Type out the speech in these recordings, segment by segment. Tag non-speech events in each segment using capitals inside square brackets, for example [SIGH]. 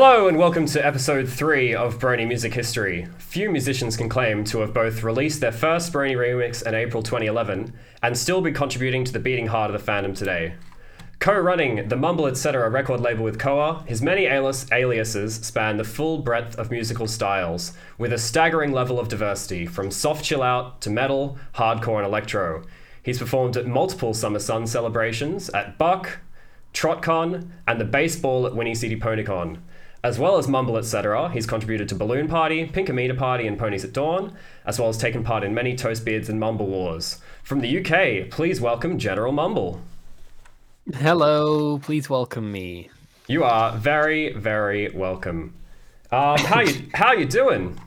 Hello and welcome to episode 3 of Brony Music History. Few musicians can claim to have both released their first Brony remix in April 2011 and still be contributing to the beating heart of the fandom today. Co-running the Mumble Etc. record label with Koa, his many alias aliases span the full breadth of musical styles, with a staggering level of diversity, from soft chill out to metal, hardcore and electro. He's performed at multiple Summer Sun celebrations, at Buck, TrotCon, and the Bass Ball at Whinny City PonyCon. As well as Mumble Etc., he's contributed to Balloon Party, Pinkamena Party, and Ponies at Dawn, as well as taken part in many Toastbeards and Mumble Wars. From the UK, please welcome General Mumble. Hello, please welcome me. You are very, very welcome. Um, how you [LAUGHS] how you doing?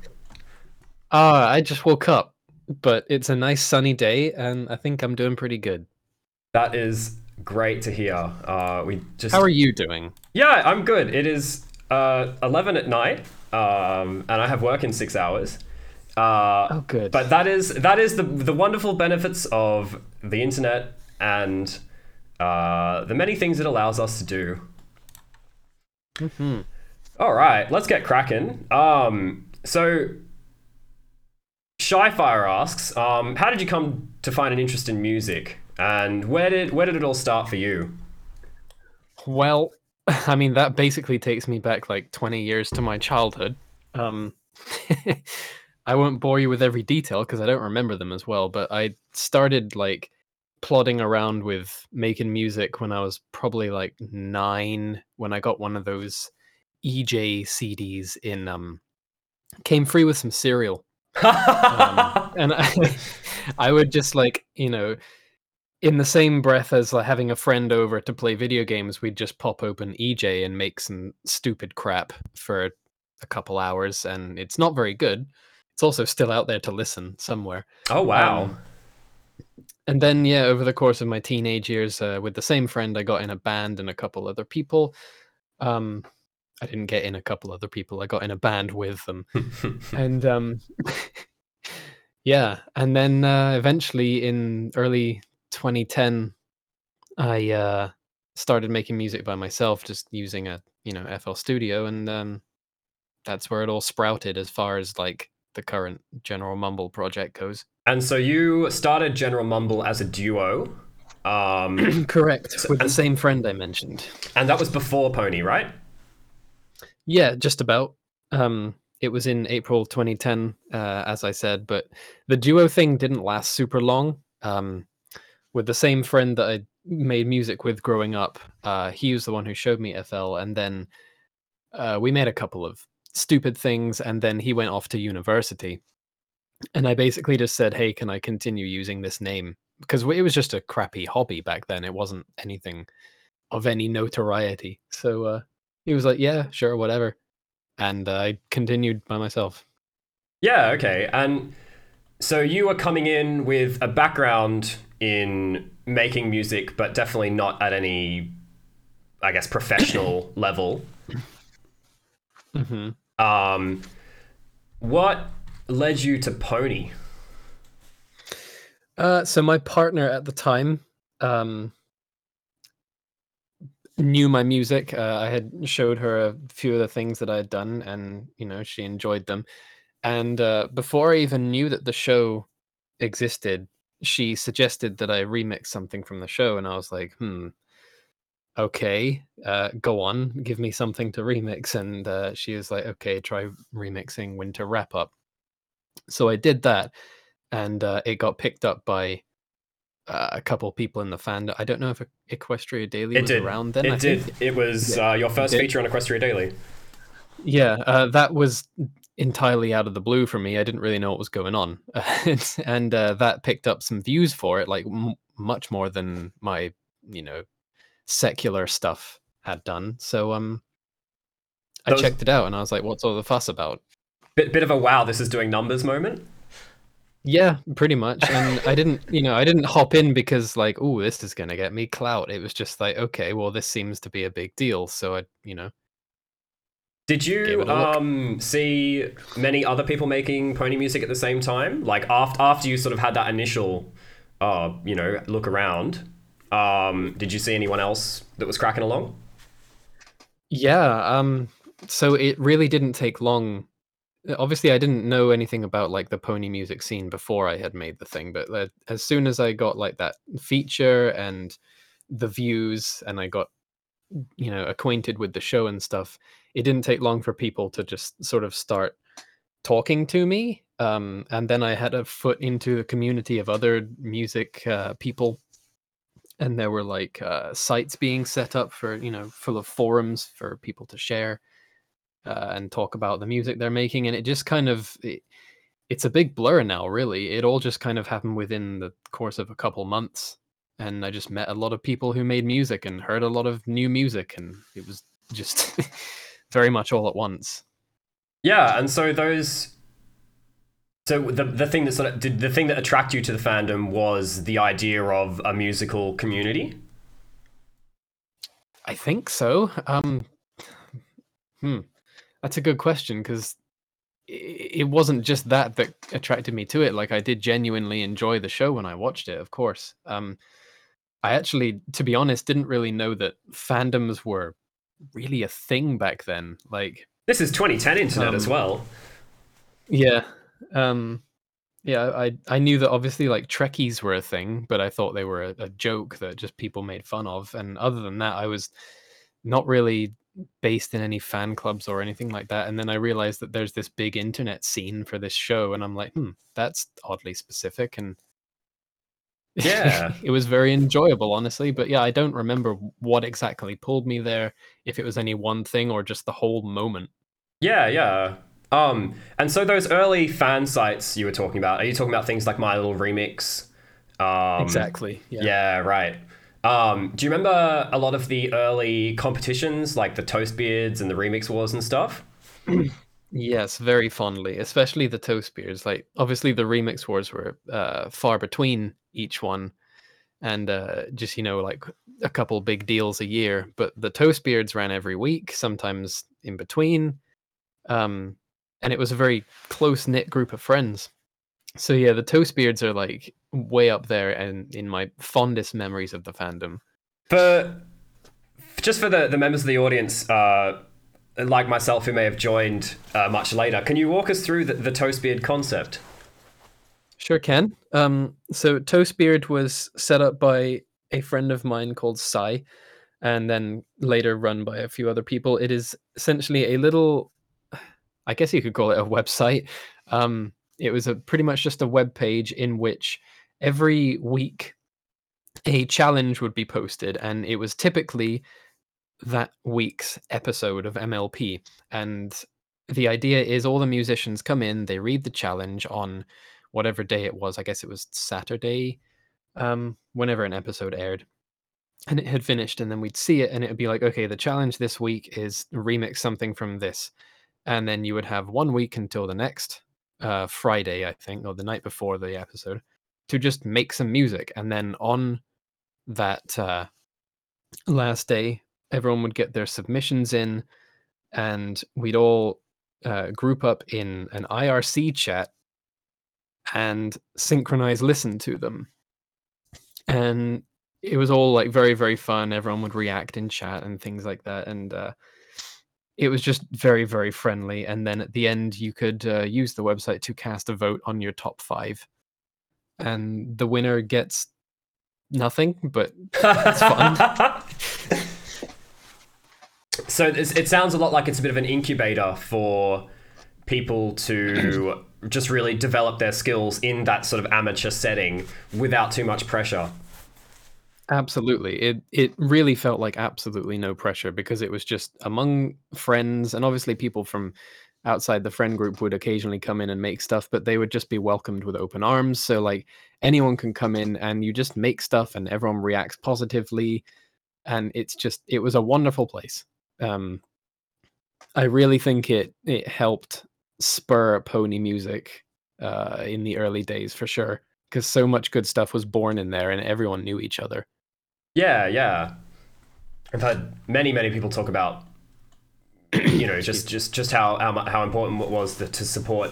Uh, I just woke up, but it's a nice sunny day, and I think I'm doing pretty good. That is great to hear. Uh, we just How are you doing? yeah, I'm good. It is uh, eleven at night, um, and I have work in six hours. Uh, Oh, good. But that is that is the the wonderful benefits of the internet and uh, the many things it allows us to do. Mhm. All right, let's get cracking. Um, so, Shyfire asks, um, how did you come to find an interest in music, and where did where did it all start for you? Well, [LAUGHS] I mean that basically takes me back like 20 years to my childhood. Um, [LAUGHS] I won't bore you with every detail because I don't remember them as well. But I started like plodding around with making music when I was probably like nine. When I got one of those eJay CDs in um, came free with some cereal. [LAUGHS] um, and I, I would just like you know in the same breath as like having a friend over to play video games we'd just pop open eJay and make some stupid crap for a couple hours and it's not very good. It's also still out there to listen somewhere. Oh wow! Um, and then yeah over the course of my teenage years uh, with the same friend i got in a band and a couple other people. Um i didn't get in a couple other people i got in a band with them. [LAUGHS] And um [LAUGHS] yeah and then uh, eventually in early 2010 i uh started making music by myself just using a you know fl studio and um that's where it all sprouted as far as like the current general mumble project goes and so you started General Mumble as a duo, um, [CLEARS THROAT] correct with the same friend i mentioned and that was before Pony, right? Yeah, just about. Um, it was in April 2010, uh, as I said, but the duo thing didn't last super long. Um, with the same friend that I made music with growing up, uh, he was the one who showed me FL, and then uh, we made a couple of stupid things, and then he went off to university. And I basically just said, "Hey, can I continue using this name?" Because it was just a crappy hobby back then. It wasn't anything of any notoriety. So uh, he was like, "Yeah, sure, whatever," and uh, I continued by myself. Yeah, okay. And so you were coming in with a background in making music, but definitely not at any, I guess, professional [CLEARS THROAT] level. hmm Um, what led you to Pony? Uh, so my partner at the time um, knew my music. Uh, I had showed her a few of the things that I had done, and you know she enjoyed them. And uh, before I even knew that the show existed, she suggested that I remix something from the show, and I was like, "Hmm, okay, uh, go on, give me something to remix." And uh, she was like, "Okay, try remixing Winter Wrap Up." So I did that, and uh, it got picked up by uh, a couple people in the fan. I don't know if Equestria Daily It was did. around then. it I did. think. It was Yeah. uh, your first It feature on Equestria Daily. Yeah, uh, that was entirely out of the blue for me. I didn't really know what was going on, [LAUGHS] and uh, that picked up some views for it, like m- much more than my, you know, secular stuff had done. So um, I Those- checked it out, and I was like, "What's all the fuss about?" Bit, bit of a wow, this is doing numbers moment. Yeah, pretty much. And I didn't, you know, I didn't hop in because like, oh, this is gonna get me clout. It was just like, okay, well, this seems to be a big deal. So I, you know, Did you it a look. um, see many other people making pony music at the same time? Like after after you sort of had that initial, uh, you know, look around. Um, did you see anyone else that was cracking along? Yeah, um so it really didn't take long. Obviously, I didn't know anything about like the pony music scene before I had made the thing, but uh, as soon as I got like that feature and the views, and I got you know acquainted with the show and stuff, it didn't take long for people to just sort of start talking to me. Um, and then I had a foot into the community of other music uh, people and there were like uh, sites being set up for you know full of forums for people to share uh, and talk about the music they're making and it just kind of it, it's a big blur now really it all just kind of happened within the course of a couple months and i just met a lot of people who made music and heard a lot of new music and it was just [LAUGHS] very much all at once yeah and so those so the the thing that sort of did the thing that attracted you to the fandom was the idea of a musical community. I think so. Um, hmm, that's a good question because it wasn't just that that attracted me to it. Like I did genuinely enjoy the show when I watched it. Of course, um, I actually, to be honest, didn't really know that fandoms were really a thing back then. Like this is 2010 internet um, as well. Yeah, um, yeah, I I knew that obviously like Trekkies were a thing, but I thought they were a, a, joke that just people made fun of. And other than that, I was not really based in any fan clubs or anything like that. And then I realized that there's this big internet scene for this show, and I'm like, hmm, that's oddly specific. And yeah, [LAUGHS] it was very enjoyable, honestly. But yeah, I don't remember what exactly pulled me there. If it was any one thing or just the whole moment. Yeah, yeah. Um, and so those early fan sites you were talking about, are you talking about things like My Little Remix? Um, exactly. Yeah. yeah right. Um, do you remember a lot of the early competitions, like the Toastbeards and the Remix Wars and stuff? [CLEARS THROAT] yes, very fondly, especially the Toastbeards. Like, obviously, the Remix Wars were uh, far between each one, and uh, just you know, like a couple big deals a year. But the Toastbeards ran every week, sometimes in between. Um, and it was a very close knit group of friends. So yeah, the Toastbeards are like way up there and in my fondest memories of the fandom. For just for the, the members of the audience, uh, like myself, who may have joined uh, much later, can you walk us through the, the Toastbeard concept? Sure can. Um, so Toastbeard was set up by a friend of mine called Sai, and then later run by a few other people. It is essentially a little I guess you could call it a website. Um, it was a pretty much just a web page in which every week a challenge would be posted, and it was typically that week's episode of MLP. And the idea is all the musicians come in, they read the challenge on whatever day it was. I guess it was Saturday, um, whenever an episode aired. And it had finished, and then we'd see it, and it would be like, okay, the challenge this week is remix something from this and then you would have one week until the next uh, Friday, I think, or the night before the episode, to just make some music, and then on that uh, last day, everyone would get their submissions in, and we'd all uh, group up in an IRC chat and synchronize listen to them. And it was all like very, very fun. Everyone would react in chat and things like that. And uh, it was just very very friendly and then at the end you could uh, use the website to cast a vote on your top five and the winner gets nothing but it's fun [LAUGHS] so it sounds a lot like it's a bit of an incubator for people to [CLEARS THROAT] just really develop their skills in that sort of amateur setting without too much pressure Absolutely. It it really felt like absolutely no pressure because it was just among friends and obviously people from outside the friend group would occasionally come in and make stuff, but they would just be welcomed with open arms. So like anyone can come in and you just make stuff and everyone reacts positively and it's just it was a wonderful place. Um I really think it it helped spur pony music uh in the early days for sure because so much good stuff was born in there and everyone knew each other. Yeah, yeah. I've had many, many people talk about, [CLEARS THROAT] you know, just just just how how, how important it was to, to support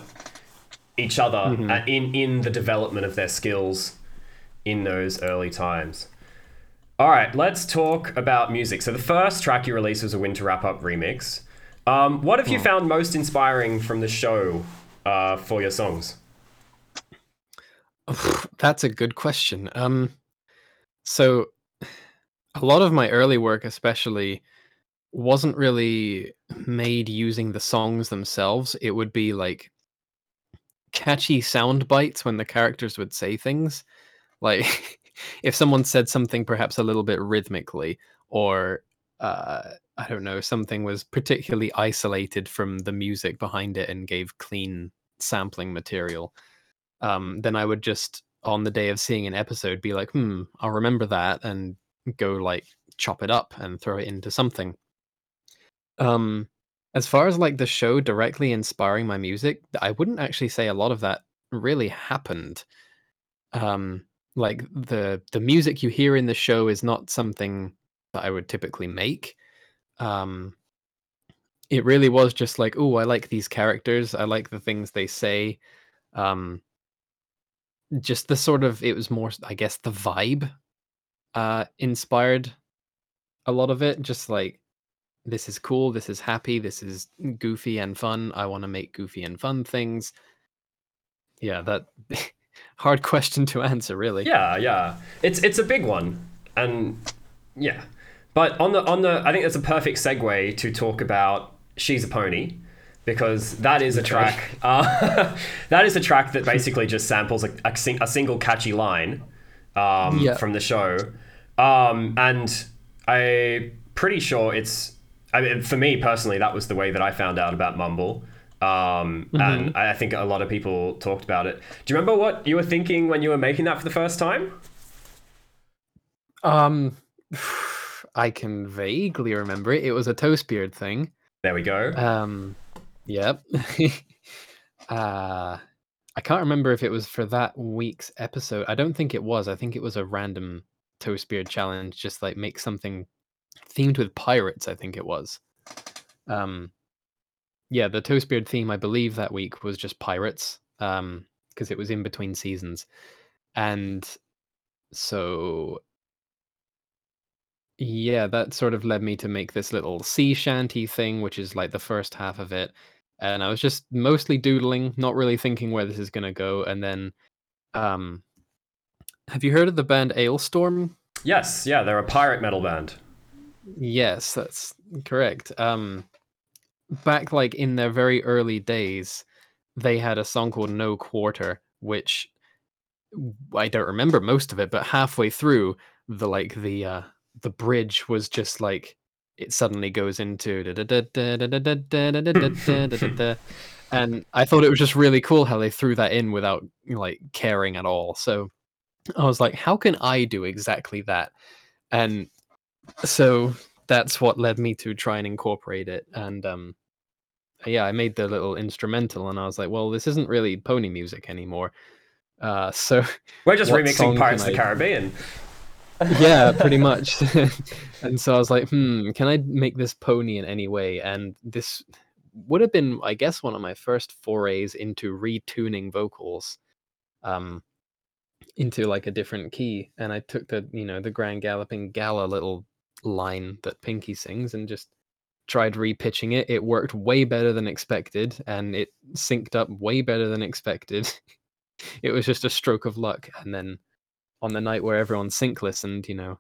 each other mm-hmm. in in the development of their skills in those early times. All right, let's talk about music. So the first track you released was a Winter Wrap Up remix. Um, what have you found most inspiring from the show uh, for your songs? [SIGHS] That's a good question. Um, so a lot of my early work, especially, wasn't really made using the songs themselves. It would be like catchy sound bites when the characters would say things. Like [LAUGHS] if someone said something perhaps a little bit rhythmically, or uh, I don't know, something was particularly isolated from the music behind it and gave clean sampling material, um, then I would just on the day of seeing an episode be like, hmm, I'll remember that and go like chop it up and throw it into something. Um, as far as like the show directly inspiring my music, I wouldn't actually say a lot of that really happened. Um, like the the music you hear in the show is not something that I would typically make. Um, it really was just like, oh, I like these characters. I like the things they say. Um, just the sort of it was more, I guess, the vibe uh, inspired a lot of it. Just like this is cool, this is happy, this is goofy and fun. I want to make goofy and fun things. Yeah, that [LAUGHS] hard question to answer, really. Yeah, yeah. It's it's a big one, and yeah. But on the on the, I think that's a perfect segue to talk about "She's a Pony," because that is a track. Uh, [LAUGHS] that is a track that basically just samples a, a, sing, a single catchy line um, yeah. from the show, um, and I'm pretty sure it's. I mean, for me personally, that was the way that I found out about Mumble. Um, mm-hmm. And I think a lot of people talked about it. Do you remember what you were thinking when you were making that for the first time? Um, I can vaguely remember it. It was a toast beard thing. There we go. Um, yep. [LAUGHS] uh, I can't remember if it was for that week's episode. I don't think it was. I think it was a random toast beard challenge, just like make something themed with pirates. I think it was. Um, yeah, the toast beard theme, I believe, that week was just pirates, um, because it was in between seasons, and so yeah, that sort of led me to make this little sea shanty thing, which is like the first half of it, and I was just mostly doodling, not really thinking where this is gonna go, and then, um, have you heard of the band Alestorm? Yes, yeah, they're a pirate metal band. Yes, that's correct. Um, back like in their very early days, they had a song called No Quarter, which I don't remember most of it, but halfway through the like the uh the bridge was just like it suddenly goes into and I thought it was just really cool how they threw that in without like caring at all. So I was like, how can I do exactly that? And so that's what led me to try and incorporate it. And um, yeah, I made the little instrumental, and I was like, well, this isn't really pony music anymore. Uh, so we're just remixing Pirates of the Caribbean. Yeah, [LAUGHS] pretty much. [LAUGHS] and so I was like, hmm, can I make this pony in any way? And this would have been, I guess, one of my first forays into retuning vocals. Um, into like a different key and i took the you know the grand galloping gala little line that pinky sings and just tried repitching it. It worked way better than expected, and it synced up way better than expected. [LAUGHS] it was just a stroke of luck. And then on the night where everyone sync listened, you know,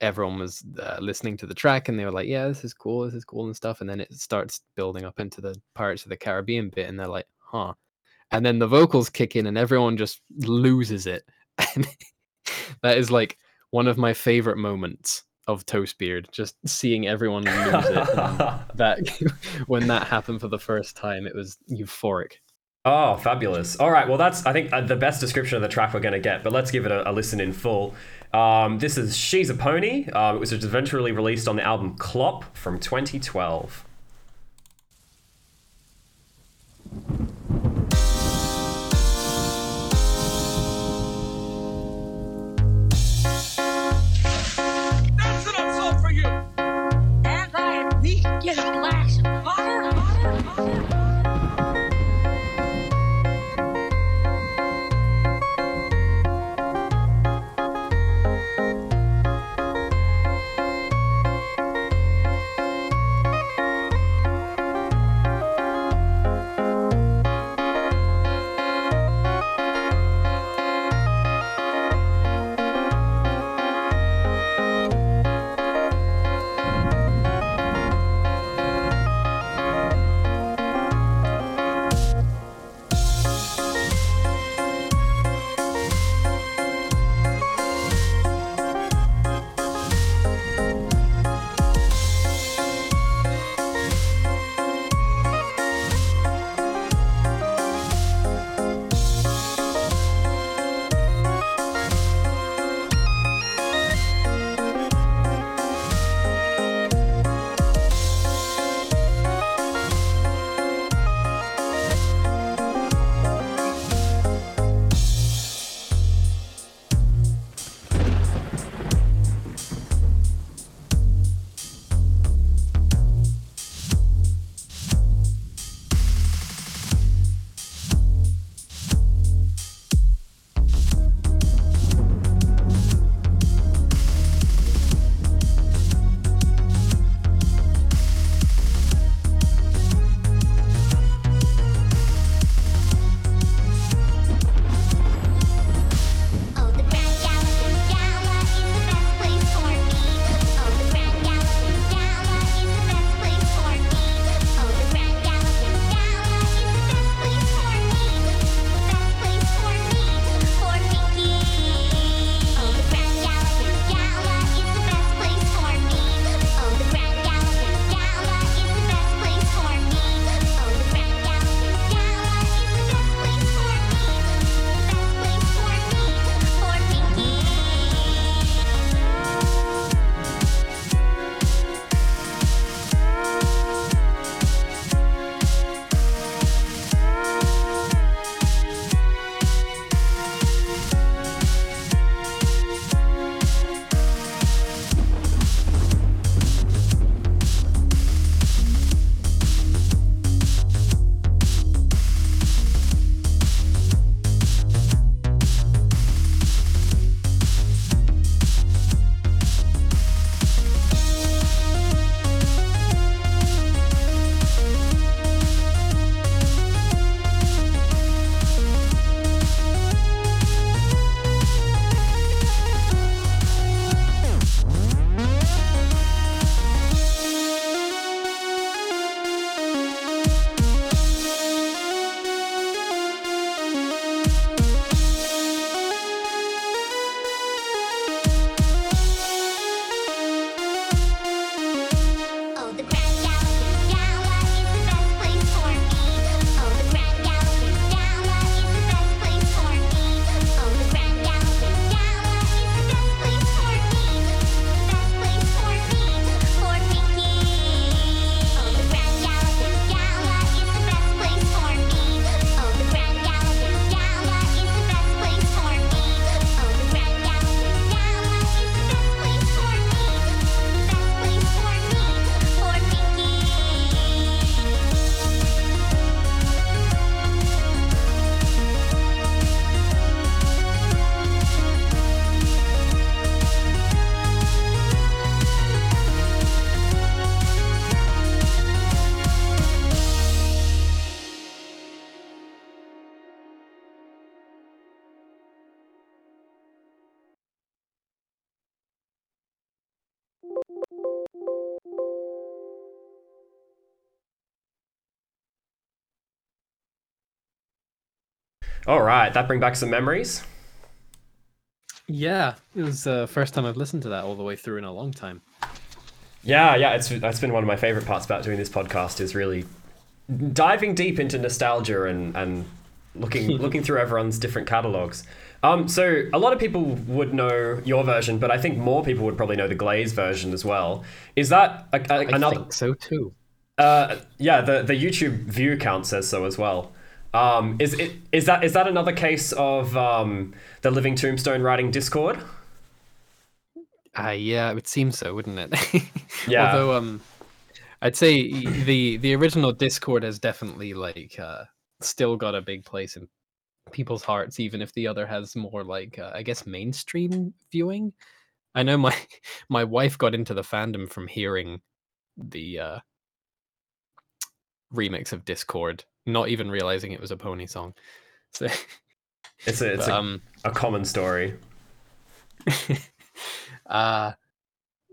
everyone was uh, listening to the track and they were like, "Yeah, this is cool, this is cool," and stuff. And then it starts building up into the Pirates of the Caribbean bit, and they're like, "Huh." And then the vocals kick in, and everyone just loses it. [LAUGHS] And that is like one of my favorite moments of Toastbeard, just seeing everyone lose it. [LAUGHS] that [LAUGHS] when that happened for the first time, it was euphoric. Oh, fabulous! All right, well, that's I think uh, the best description of the track we're going to get. But let's give it a, a listen in full. Um, this is "She's a Pony." Um, it was eventually released on the album "Clop" from 2012. All right, that bring back some memories. Yeah, it was the uh, first time I've listened to that all the way through in a long time. Yeah, yeah, it's that's been one of my favorite parts about doing this podcast is really diving deep into nostalgia and and looking [LAUGHS] looking through everyone's different catalogs. Um, so a lot of people would know your version, but I think more people would probably know the Glaze version as well. Is that a, a, I another? think so too. Uh, yeah, the the YouTube view count says so as well. Um, is it is that is that another case of um, the Living Tombstone writing Discord? Uh, yeah, it would seem so, wouldn't it? [LAUGHS] Yeah. Although, um, I'd say the the original Discord has definitely like uh, still got a big place in people's hearts, even if the other has more like uh, I guess mainstream viewing. I know my [LAUGHS] my wife got into the fandom from hearing the uh, remix of Discord, not even realizing it was a pony song. [LAUGHS] So, It's a it's but, a, um, a common story. [LAUGHS] uh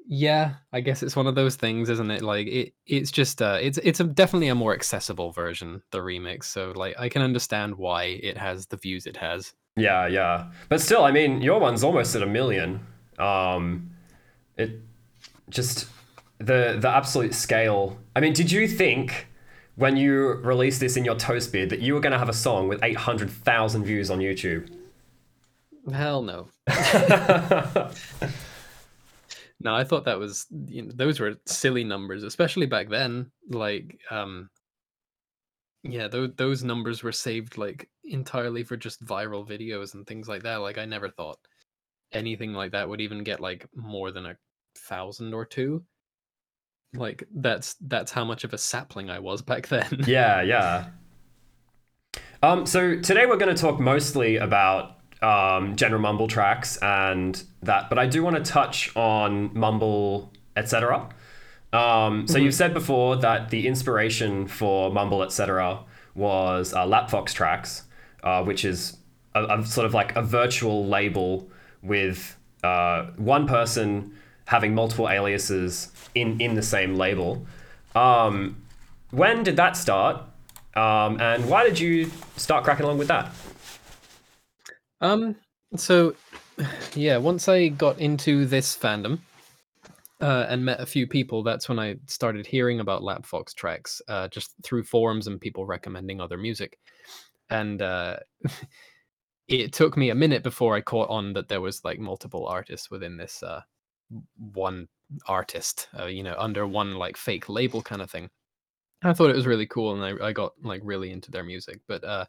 yeah i guess it's one of those things isn't it like it it's just uh it's it's a, definitely a more accessible version the remix so like i can understand why it has the views it has Yeah, yeah. But still, I mean, your one's almost at a million. Um, it just the the absolute scale. I mean, did you think when you released this in your toast beard that you were going to have a song with eight hundred thousand views on YouTube? hell no [LAUGHS] [LAUGHS] no i thought that was you know, those were silly numbers especially back then like um yeah those, those numbers were saved like entirely for just viral videos and things like that like i never thought anything like that would even get like more than a thousand or two like that's that's how much of a sapling i was back then [LAUGHS] yeah, yeah. Um, so today we're going to talk mostly about um, general mumble tracks and that, but I do want to touch on mumble, etc. Um, so you've said before that the inspiration for mumble, etc. was uh, Lapfox tracks, uh, which is a, a sort of like a virtual label with uh, one person having multiple aliases in in the same label. Um, when did that start? Um, and why did you start cracking along with that? Um. So, [SIGHS] yeah, once I got into this fandom uh, and met a few people, that's when I started hearing about Lapfox tracks, uh, just through forums and people recommending other music. And uh, [LAUGHS] it took me a minute before I caught on that there was like multiple artists within this uh, one artist, uh, you know, under one like fake label kind of thing. I thought it was really cool, and I, I got like really into their music. But uh,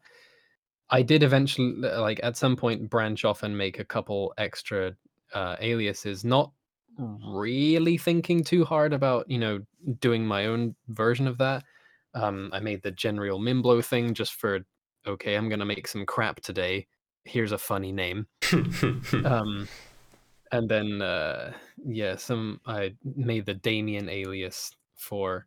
I did eventually, like at some point, branch off and make a couple extra uh, aliases. Not really thinking too hard about, you know, doing my own version of that. Um, I made the General Mimblo thing just for, okay, I'm gonna make some crap today. Here's a funny name. [LAUGHS] Um, and then uh, yeah, some I made the Damien alias for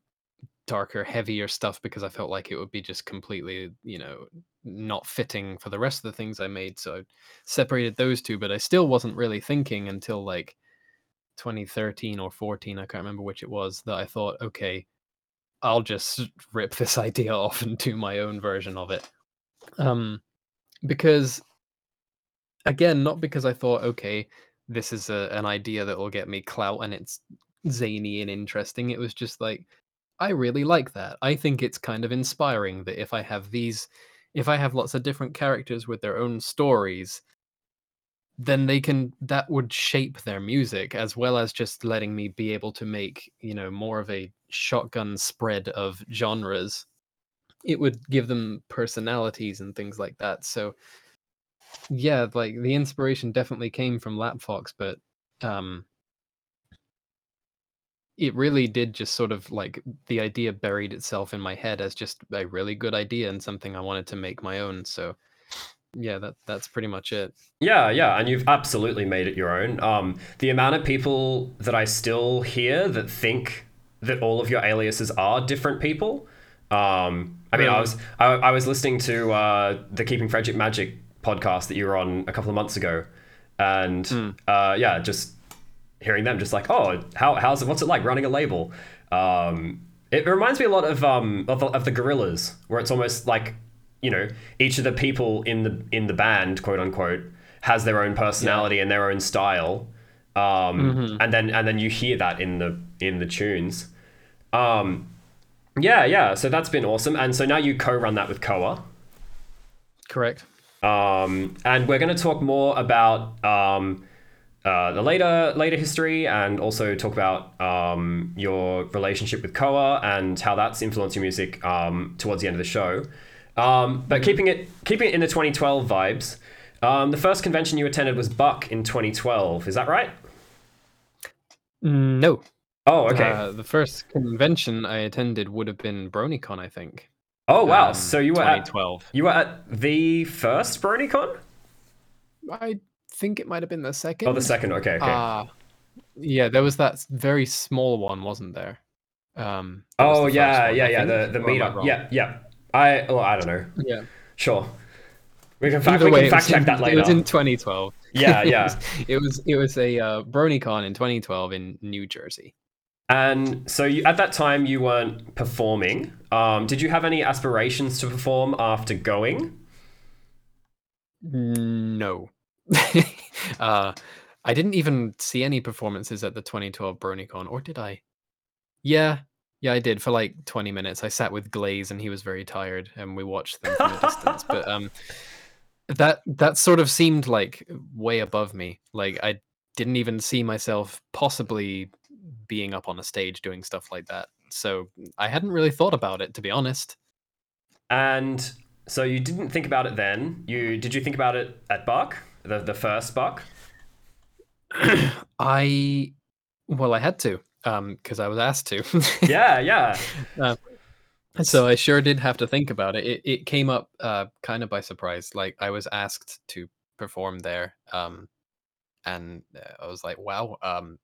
darker, heavier stuff because I felt like it would be just completely, you know, not fitting for the rest of the things I made. So I separated those two, but I still wasn't really thinking until like 2013 or 14, I can't remember which it was, that I thought, okay, I'll just rip this [LAUGHS] idea off and do my own version of it. Um, because again, not because I thought, okay, this is a, an idea that will get me clout and it's zany and interesting. It was just like, I really like that. I think it's kind of inspiring that if I have these, if I have lots of different characters with their own stories, then they can, that would shape their music as well as just letting me be able to make, you know, more of a shotgun spread of genres. It would give them personalities and things like that. So, yeah, like the inspiration definitely came from Lapfox, but um it really did just sort of like the idea buried itself in my head as just a really good idea and something I wanted to make my own. So yeah, that that's pretty much it. Yeah, yeah, and you've absolutely made it your own. Um, the amount of people that I still hear that think that all of your aliases are different people. Um, I mean, I was I, I was listening to uh, the Keeping Friendship Magic podcast that you were on a couple of months ago, and uh, yeah, just hearing them, just like, oh, how how's it? What's it like running a label? Um, it reminds me a lot of um of the, of the Gorillaz, where it's almost like you know each of the people in the in the band, quote unquote, has their own personality and their own style, um, and then and then you hear that in the in the tunes. Um, yeah, yeah. So that's been awesome, and so now you co-run that with Koa. Correct. Um, and we're going to talk more about um, uh, the later later history, and also talk about um, your relationship with Koa and how that's influenced your music um, towards the end of the show. Um, but keeping it keeping it in the 2012 vibes, um, the first convention you attended was Buck in 2012. Is that right? Mm, No. Oh, okay. Uh, the first convention I attended would have been BronyCon, I think. Oh, wow. um, so you were at 2012. you were at the first BronyCon? I think it might have been the second. Oh, the second. Okay, okay. Uh, yeah, there was that very small one, wasn't there? Um, oh, the yeah, one, yeah, I yeah. The think, the or meetup. Yeah, yeah. I well, I don't know. Yeah. Sure. We can fact, Either we way, can fact check in- that later. It was in 2012. Yeah, [LAUGHS] It yeah. was- it was it was a uh, BronyCon in 2012 in New Jersey. And so you, at that time, you weren't performing. Um, did you have any aspirations to perform after going? No. [LAUGHS] uh, I didn't even see any performances at the 2012 BronyCon, or did I? Yeah, yeah, I did for like 20 minutes. I sat with Glaze, and he was very tired, and we watched them from a distance. But um, that that sort of seemed like way above me. Like I didn't even see myself possibly being up on a stage doing stuff like that. So I hadn't really thought about it, to be honest. And so you didn't think about it then. You did you think about it at Buck, the the first Buck? [CLEARS THROAT] I, well, I had to, um, because I was asked to. [LAUGHS] Yeah, yeah. So I sure did have to think about it. It, it came up uh, kind of by surprise. Like I was asked to perform there, um, and uh, I was like, "Wow!" Um,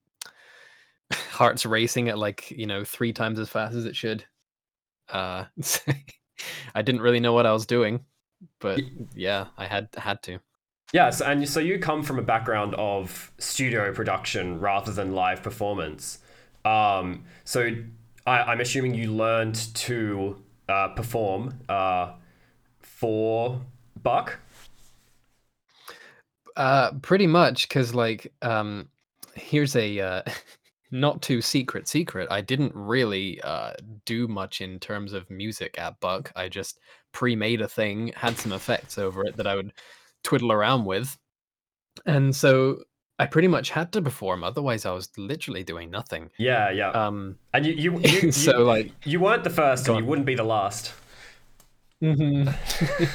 [LAUGHS] heart's racing at like you know three times as fast as it should. Uh, [LAUGHS] I didn't really know what I was doing, but yeah, I had had to. Yes, and so you come from a background of studio production rather than live performance. Um, so I, I'm assuming you learned to uh, perform uh, for Buck. Uh, pretty much, because like, um, here's a uh, [LAUGHS] not too secret secret. I didn't really uh do much in terms of music at Buck. I just pre-made a thing, had some effects over it that I would twiddle around with, and so I pretty much had to perform. Otherwise, I was literally doing nothing. Yeah, yeah. Um, and you you, you, [LAUGHS] you, so like, you weren't the first, and you wouldn't be the last. mm-hmm. [LAUGHS]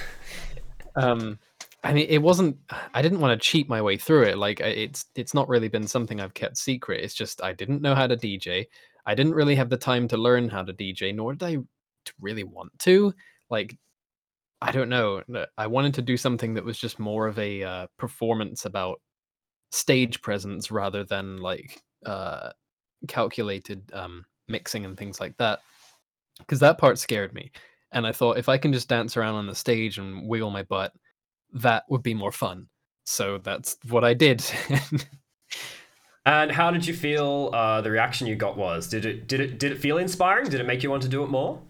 [LAUGHS] um, I mean, it wasn't. I didn't want to cheat my way through it. Like, it's it's not really been something I've kept secret. It's just I didn't know how to DJ. I didn't really have the time to learn how to DJ, nor did I really want to. Like, I don't know. I wanted to do something that was just more of a uh, performance about stage presence rather than like uh, calculated um, mixing and things like that. Because that part scared me. And I thought if I can just dance around on the stage and wiggle my butt, that would be more fun. So that's what I did. [LAUGHS] And how did you feel? Uh, the reaction you got was did it did it did it feel inspiring? Did it make you want to do it more?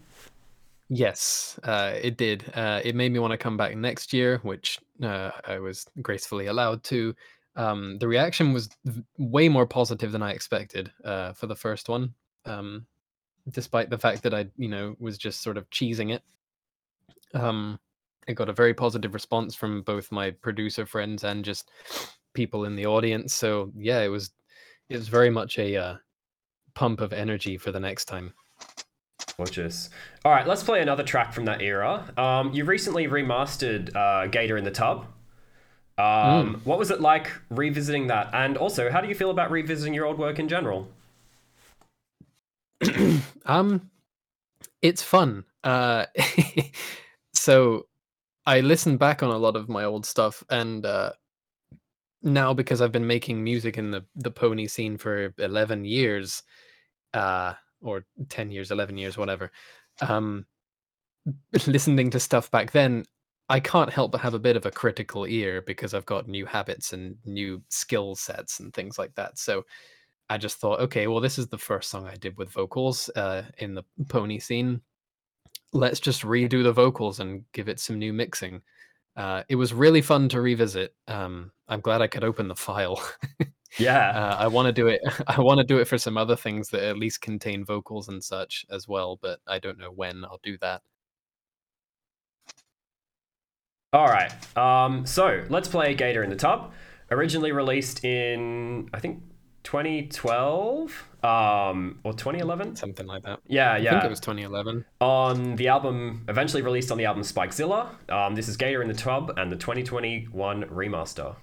yes, uh, it did. Uh, it made me want to come back next year, which uh, I was gracefully allowed to. Um, the reaction was v- way more positive than I expected uh, for the first one, um, despite the fact that I, you know, was just sort of cheesing it. Um, it got a very positive response from both my producer friends and just people in the audience. So yeah, it was it was very much a uh, pump of energy for the next time. Gorgeous. All right, let's play another track from that era. Um, you recently remastered uh, Gator in the Tub. Um, What was it like revisiting that? And also, how do you feel about revisiting your old work in general? [CLEARS THROAT] um it's fun uh [LAUGHS] so i listen back on a lot of my old stuff and uh now because i've been making music in the the pony scene for 11 years uh or 10 years 11 years whatever um [LAUGHS] listening to stuff back then i can't help but have a bit of a critical ear because i've got new habits and new skill sets and things like that so I just thought, okay, well, this is the first song I did with vocals uh, in the pony scene. Let's just redo the vocals and give it some new mixing. Uh, it was really fun to revisit. Um, I'm glad I could open the file. [LAUGHS] Yeah. Uh, I want to do it. [LAUGHS] I want to do it for some other things that at least contain vocals and such as well, but I don't know when I'll do that. All right. Um, so let's play Gator in the Tub. Originally released in I think 2012 um, or 2011. Something like that. Yeah, I yeah. think it was 2011. on the album, eventually released on the album Spikezilla. Um, this is Gator in the Tub and the 2021 remaster.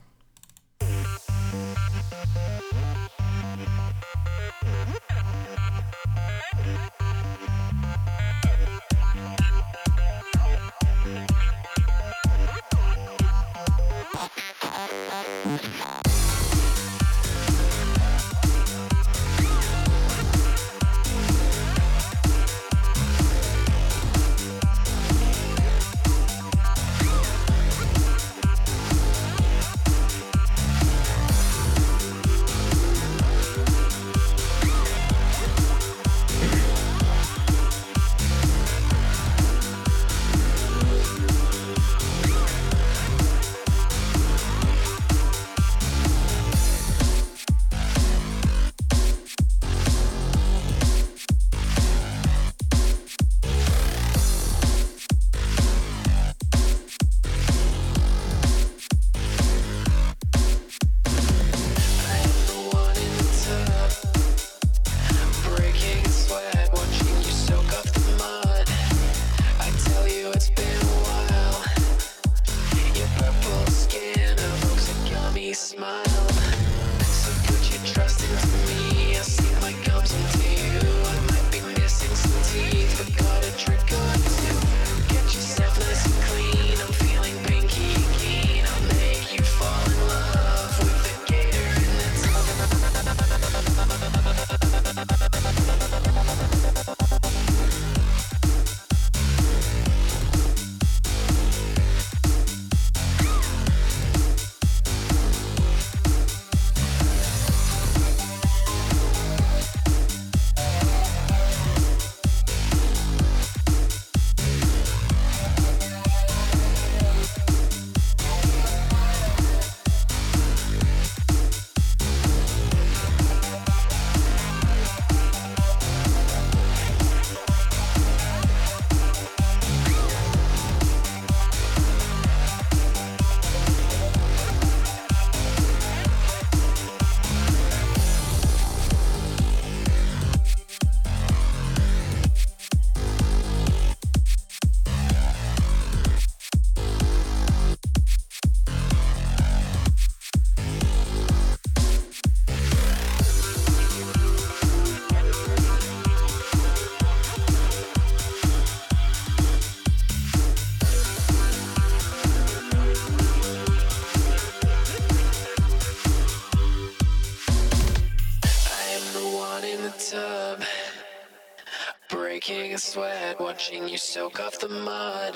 Watching you soak off the mud.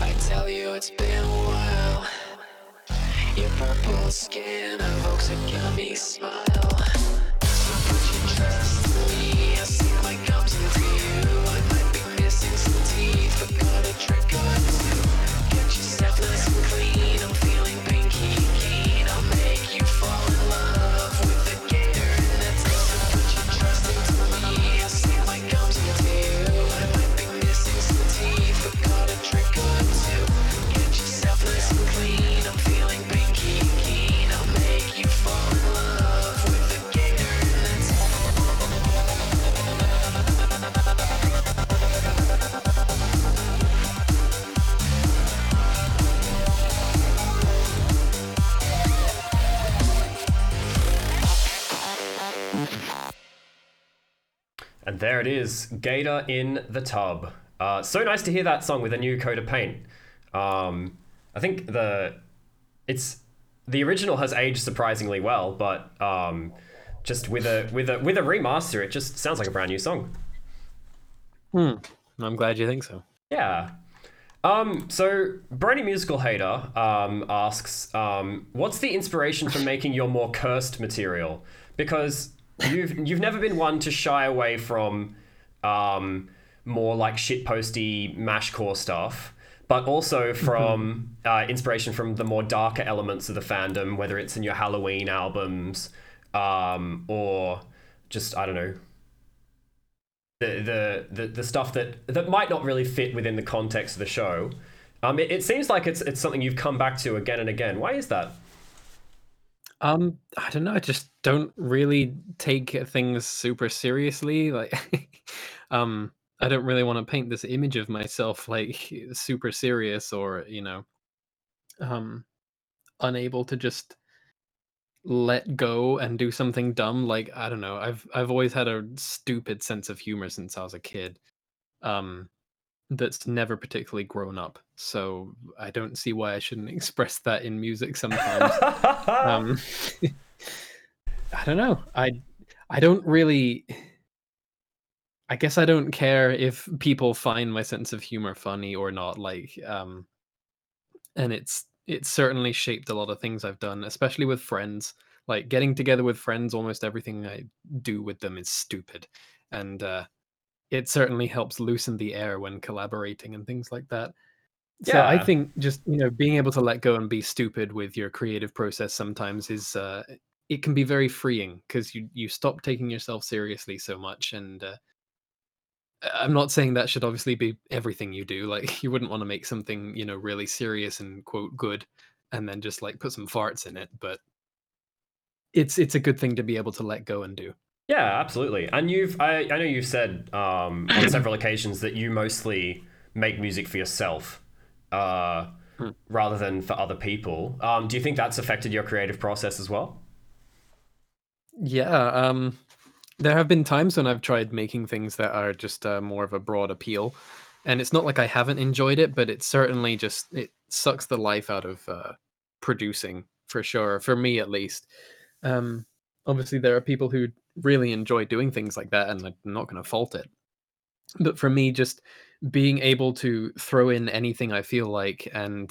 I tell you it's been a while. Your purple skin evokes a gummy smile. It is, Gator in the Tub. Uh, so nice to hear that song with a new coat of paint. Um, I think the it's the original has aged surprisingly well, but um, just with a with a with a remaster, it just sounds like a brand new song. Hmm. I'm glad you think so. Yeah. Um, so Brony Musical Hater um, asks, um, what's the inspiration for making your more cursed material? Because you've you've never been one to shy away from um, more like shitposty mashcore stuff, but also from uh, inspiration from the more darker elements of the fandom, whether it's in your Halloween albums um, or just I don't know the, the the the stuff that that might not really fit within the context of the show. Um, it, it seems like it's it's something you've come back to again and again. Why is that? Um, I don't know. I just don't really take things super seriously. Like, [LAUGHS] um, I don't really want to paint this image of myself like [LAUGHS] super serious or you know, um, unable to just let go and do something dumb. Like I don't know. I've I've always had a stupid sense of humor since I was a kid. Um, that's never particularly grown up. So I don't see why I shouldn't [LAUGHS] express that in music sometimes. [LAUGHS] um, [LAUGHS] I don't know. I I don't really. I guess I don't care if people find my sense of humor funny or not. Like, um, and it's it's certainly shaped a lot of things I've done, especially with friends. Like getting together with friends, almost everything I do with them is stupid, and uh, it certainly helps loosen the air when collaborating and things like that. So I think just you know being able to let go and be stupid with your creative process sometimes is uh, it can be very freeing because you you stop taking yourself seriously so much and uh, I'm not saying that should obviously be everything you do like [LAUGHS] you wouldn't want to make something you know really serious and quote good and then just like put some farts in it but it's it's a good thing to be able to let go and do. Yeah, absolutely. And you've I, I know you've said um, on several occasions that you mostly make music for yourself uh, Hmm. rather than for other people. Um, do you think that's affected your creative process as well? Yeah, um, there have been times when I've tried making things that are just uh, more of a broad appeal, and it's not like I haven't enjoyed it, but it certainly just it sucks the life out of uh, producing for sure, for me at least. Um, obviously, there are people who really enjoy doing things like that, and I'm not going to fault it. But for me, just being able to throw in anything I feel like, and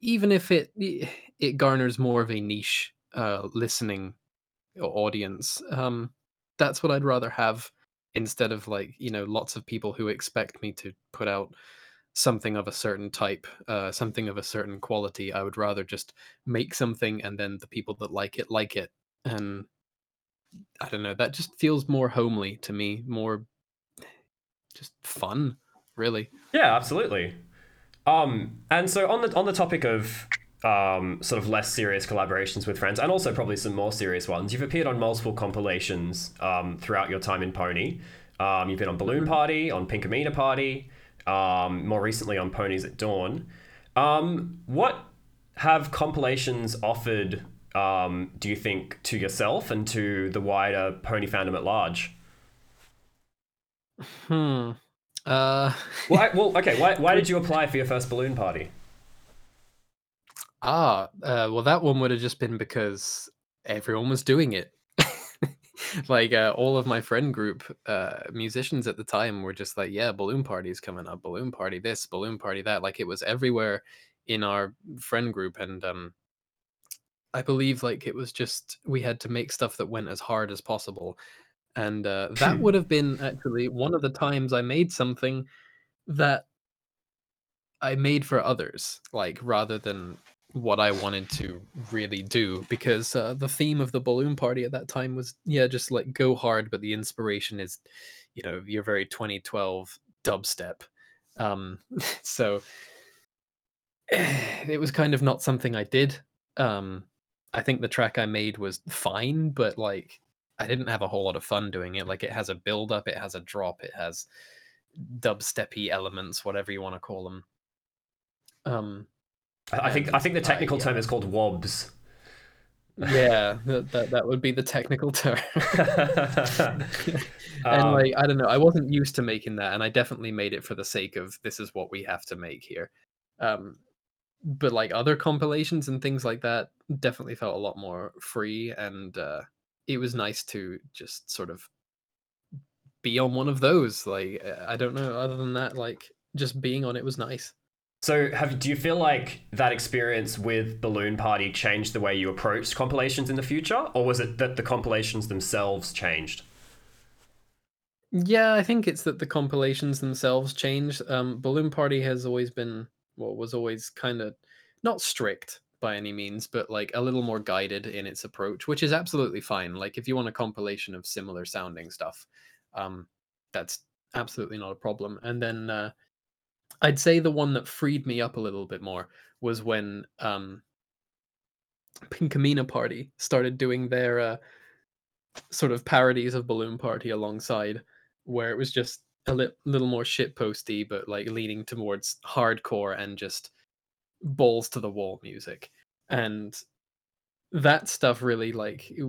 even if it it garners more of a niche uh, listening audience. Um, that's what I'd rather have instead of like you know lots of people who expect me to put out something of a certain type, uh, something of a certain quality. I would rather just make something and then the people that like it like it, and I don't know. That just feels more homely to me, more just fun, really. Yeah, absolutely. Um, and so on the on the topic of um, sort of less serious collaborations with friends, and also probably some more serious ones, you've appeared on multiple compilations um, throughout your time in Pony. Um, you've been on Balloon Party, on Pinkamena Party, um, more recently on Ponies at Dawn. Um, what have compilations offered? Um, do you think to yourself and to the wider pony fandom at large? Hmm. Uh. [LAUGHS] Well, well, okay. Why, why did you [LAUGHS] apply for your first balloon party? Ah, uh, well, that one would have just been because everyone was doing it. [LAUGHS] like uh, all of my friend group uh, musicians at the time were just like, "Yeah, balloon party's coming up. Balloon party this, balloon party that." Like it was everywhere in our friend group, and um, I believe like it was just we had to make stuff that went as hard as possible, and uh, [LAUGHS] that would have been actually one of the times I made something that I made for others, like rather than what I wanted to really do, because uh, the theme of the balloon party at that time was yeah, just like go hard, but the inspiration is, you know, your very 2012 dubstep. Um, [LAUGHS] so [SIGHS] it was kind of not something I did. Um, I think the track I made was fine, but like I didn't have a whole lot of fun doing it. Like it has a build up, it has a drop, it has dubsteppy elements, whatever you want to call them. Um, I think I think the Uh, technical term yeah. is called wobs. yeah, that, that that would be the technical term. [LAUGHS] [LAUGHS] and Um, like I don't know, I wasn't used to making that, and I definitely made it for the sake of this is what we have to make here. Um, but like other compilations and things like that, definitely felt a lot more free, and uh, it was nice to just sort of be on one of those. Like I don't know, other than that, like just being on it was nice. so, have do you feel like that experience with Balloon Party changed the way you approached compilations in the future, or was it that the compilations themselves changed? Yeah, I think it's that the compilations themselves changed. Um, Balloon Party has always been, well, was always kind of not strict by any means, but like a little more guided in its approach, which is absolutely fine. Like if you want a compilation of similar sounding stuff, um, that's absolutely not a problem. And then uh, I'd say the one that freed me up a little bit more was when um, Pinkamena Party started doing their uh, sort of parodies of Balloon Party alongside, where it was just a li- little more shitposty, but like leaning towards hardcore and just balls to the wall music. And that stuff really like it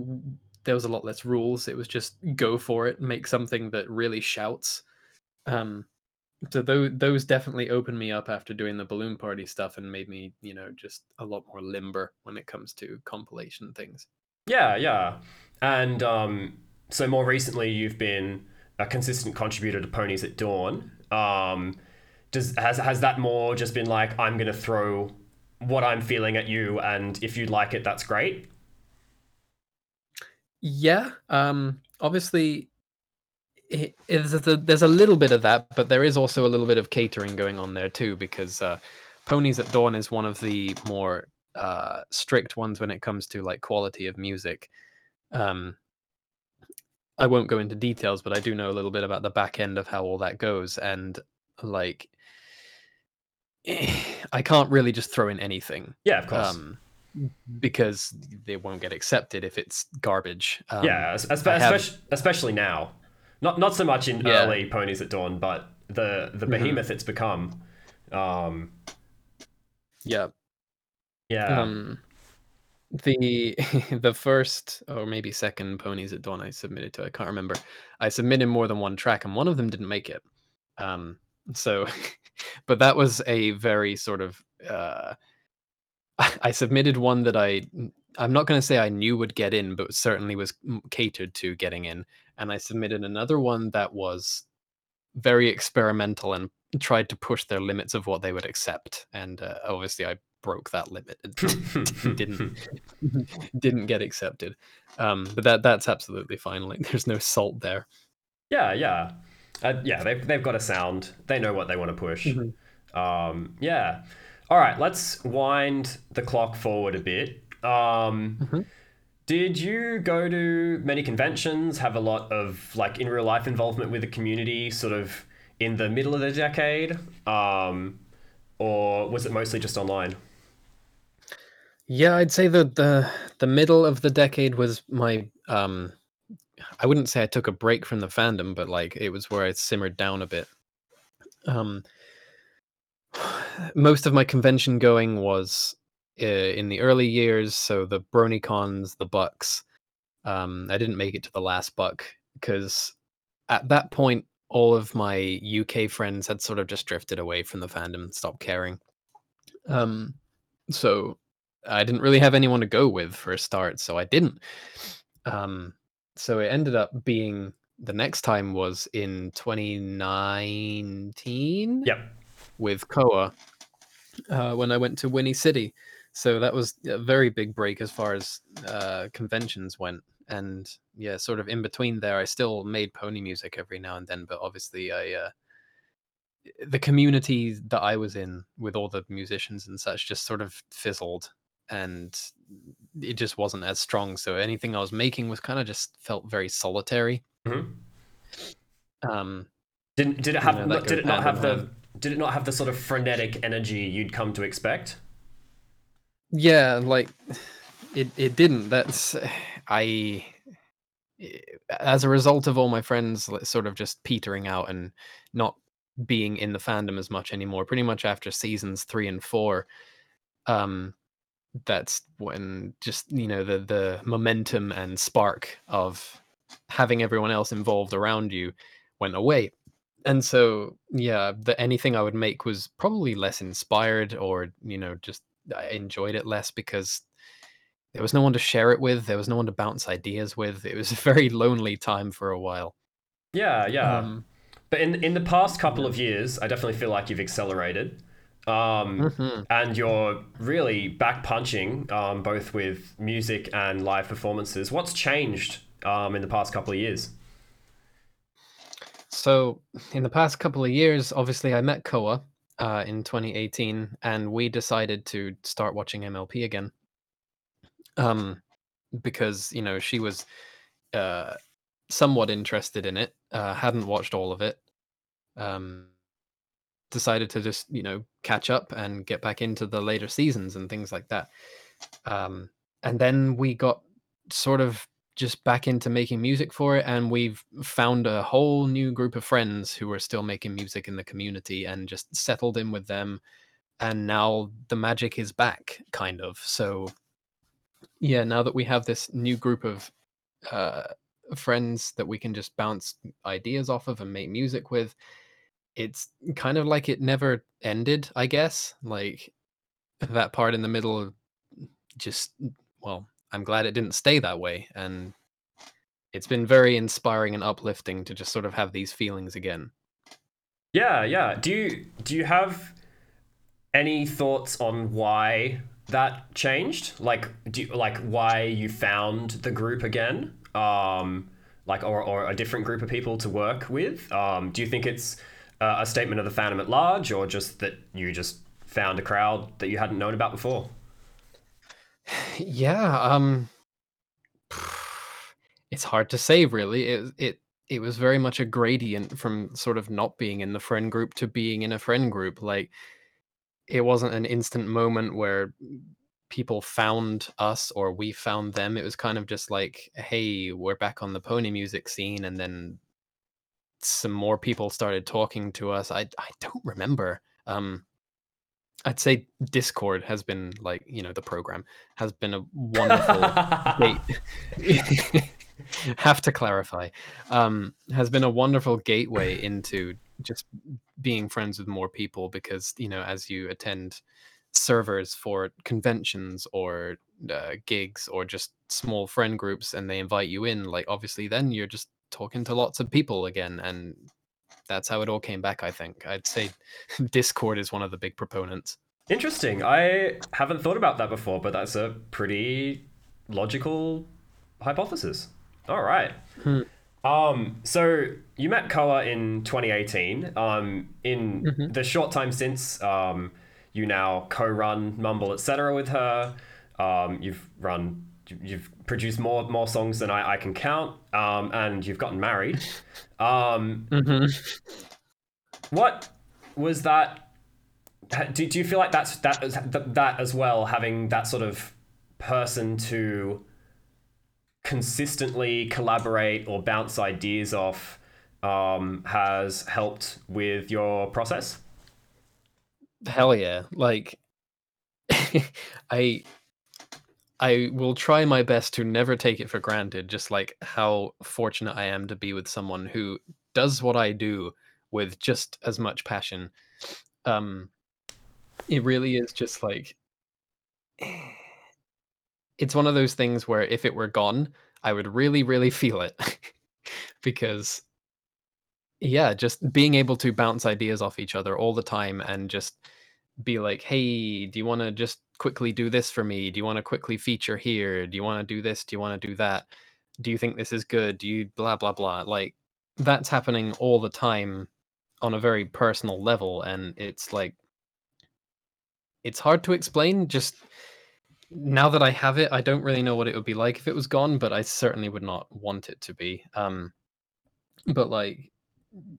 there was a lot less rules. It was just go for it, make something that really shouts. Um, so those those definitely opened me up after doing the balloon party stuff and made me you know just a lot more limber when it comes to compilation things. Yeah, yeah. And um, so more recently, you've been a consistent contributor to Ponies at Dawn. Um, does has has that more just been like I'm gonna throw what I'm feeling at you, and if you like it, that's great. Yeah, um, obviously, it, a, there's a little bit of that, but there is also a little bit of catering going on there too, because uh, Ponies at Dawn is one of the more uh, strict ones when it comes to like quality of music. Um, I won't go into details, but I do know a little bit about the back end of how all that goes, and like, I can't really just throw in anything Yeah, of course. um, because they won't get accepted if it's garbage. Um, yeah, es- espe- have- especially, especially now. Not not so much in Yeah. early Ponies at Dawn, but the the behemoth it's become. Um, yeah. yeah. Um, the [LAUGHS] the first or maybe second ponies at dawn I submitted to I can't remember. I submitted more than one track and one of them didn't make it. Um, so, [LAUGHS] but that was a very sort of uh, [LAUGHS] I submitted one that I I'm not going to say I knew would get in, but certainly was catered to getting in. And I submitted another one that was very experimental and tried to push their limits of what they would accept. And uh, obviously, I broke that limit. It [LAUGHS] didn't didn't get accepted. Um, but that that's absolutely fine. Like, there's no salt there. Yeah, yeah, uh, yeah. They've they've got a sound. They know what they want to push. Um, yeah. All right. Let's wind the clock forward a bit. Um, Did you go to many conventions? Have a lot of like in real life involvement with the community, sort of in the middle of the decade, um, or was it mostly just online? Yeah, I'd say that the the middle of the decade was my um I wouldn't say I took a break from the fandom, but like it was where I simmered down a bit. Um [SIGHS] most of my convention going was uh, in the early years, so the BronyCons, the Bucks. Um I didn't make it to the last Buck because at that point all of my UK friends had sort of just drifted away from the fandom, and stopped caring. Um so I didn't really have anyone to go with for a start, so I didn't. Um, so it ended up being the next time was in 2019 Yep. with Koa uh, when I went to Whinny City. So that was a very big break as far as uh, conventions went. And yeah, sort of in between there, I still made pony music every now and then, but obviously I. Uh, the community that I was in with all the musicians and such just sort of fizzled and it just wasn't as strong. So anything I was making was kind of just felt very solitary. Mhm. Um, Did did it have know, did it not have the hand. did it not have the sort of frenetic energy you'd come to expect? yeah, like it, it didn't. That's I i- as a result of all my friends sort of just petering out and not being in the fandom as much anymore. Pretty much after seasons three and four, um, that's when just you know the the momentum and spark of having everyone else involved around you went away and so yeah the anything i would make was probably less inspired or you know just i enjoyed it less because there was no one to share it with there was no one to bounce ideas with it was [LAUGHS] a very lonely time for a while Yeah, yeah. um, But in in the past couple of years, I definitely feel like you've accelerated. Um, mhm. and you're really back punching um, both with music and live performances. What's changed um, in the past couple of years? So in the past couple of years, obviously I met Koa uh, in 2018, and we decided to start watching MLP again. Um, because you know she was uh somewhat interested in it, uh, hadn't watched all of it. Um, decided to just you know catch up and get back into the later seasons and things like that. Um, and then we got sort of just back into making music for it and we've found a whole new group of friends who are still making music in the community and just settled in with them and now the magic is back kind of so yeah now that we have this new group of uh, friends that we can just bounce ideas off of and make music with it's kind of like it never ended i guess like that part in the middle just well I'm glad it didn't stay that way. And it's been very inspiring and uplifting to just sort of have these feelings again. Yeah, yeah. Do you do you have any thoughts on why that changed? Like, do you, like why you found the group again? Um, like, or, or a different group of people to work with? Um, do you think it's uh, a statement of the fandom at large, or just that you just found a crowd that you hadn't known about before? Yeah, um it's hard to say really. It it it was very much a gradient from sort of not being in the friend group to being in a friend group. Like it wasn't an instant moment where people found us or we found them. It was kind of just like, hey, we're back on the pony music scene and then some more people started talking to us. I I don't remember. Um I'd say Discord has been like, you know, the program has been a wonderful gate. [LAUGHS] [LAUGHS] Have to clarify. Um, has been a wonderful gateway into just being friends with more people because, you know, as you attend servers for conventions or uh, gigs or just small friend groups and they invite you in, like obviously then you're just talking to lots of people again and that's how it all came back. I think I'd say [LAUGHS] Discord is one of the big proponents. Interesting. I haven't thought about that before, but that's a pretty logical hypothesis. All right. Hmm. Um, so you met Koa in 2018. Um, in mm-hmm. the short time since, um, you now co-run Mumble, etc. with her. Um, you've run, you've produced more more songs than I, I can count, um, and you've gotten married. Um, mm-hmm. What was that? Do, do you feel like that's that that as well, having that sort of person to consistently collaborate or bounce ideas off um, has helped with your process? Hell yeah! Like, [LAUGHS] I I will try my best to never take it for granted, just like how fortunate I am to be with someone who does what I do with just as much passion. Um, it really is just like it's one of those things where if it were gone, I would really, really feel it [LAUGHS] because yeah, just being able to bounce ideas off each other all the time and just be like, hey, do you want to just quickly do this for me? Do you want to quickly feature here? Do you want to do this? Do you want to do that? Do you think this is good? Do you blah, blah, blah? Like, that's happening all the time on a very personal level. And it's like, it's hard to explain. Just now that I have it, I don't really know what it would be like if it was gone, but I certainly would not want it to be. Um, but like,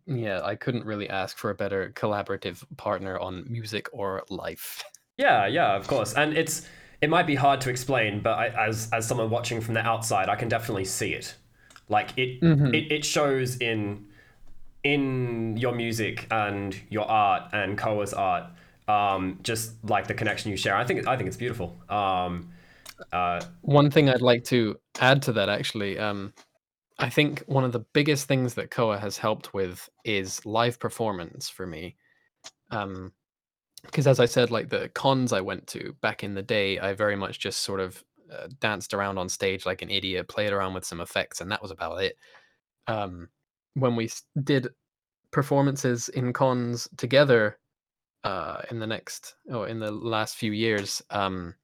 yeah, I couldn't really ask for a better collaborative partner on music or life. Yeah, yeah, of course, and it's it might be hard to explain, but I, as as someone watching from the outside, I can definitely see it. Like it, mm-hmm. it, it shows in in your music and your art and Koa's art. Um, just like the connection you share, I think I think it's beautiful. Um, uh, One thing I'd like to add to that, actually, um, I think one of the biggest things that Koa has helped with is live performance for me. Um, because as I said, like the cons I went to back in the day, I very much just sort of uh, danced around on stage like an idiot, played around with some effects, and that was about it. Um, when we did performances in cons together uh, in the next or in the last few years, um,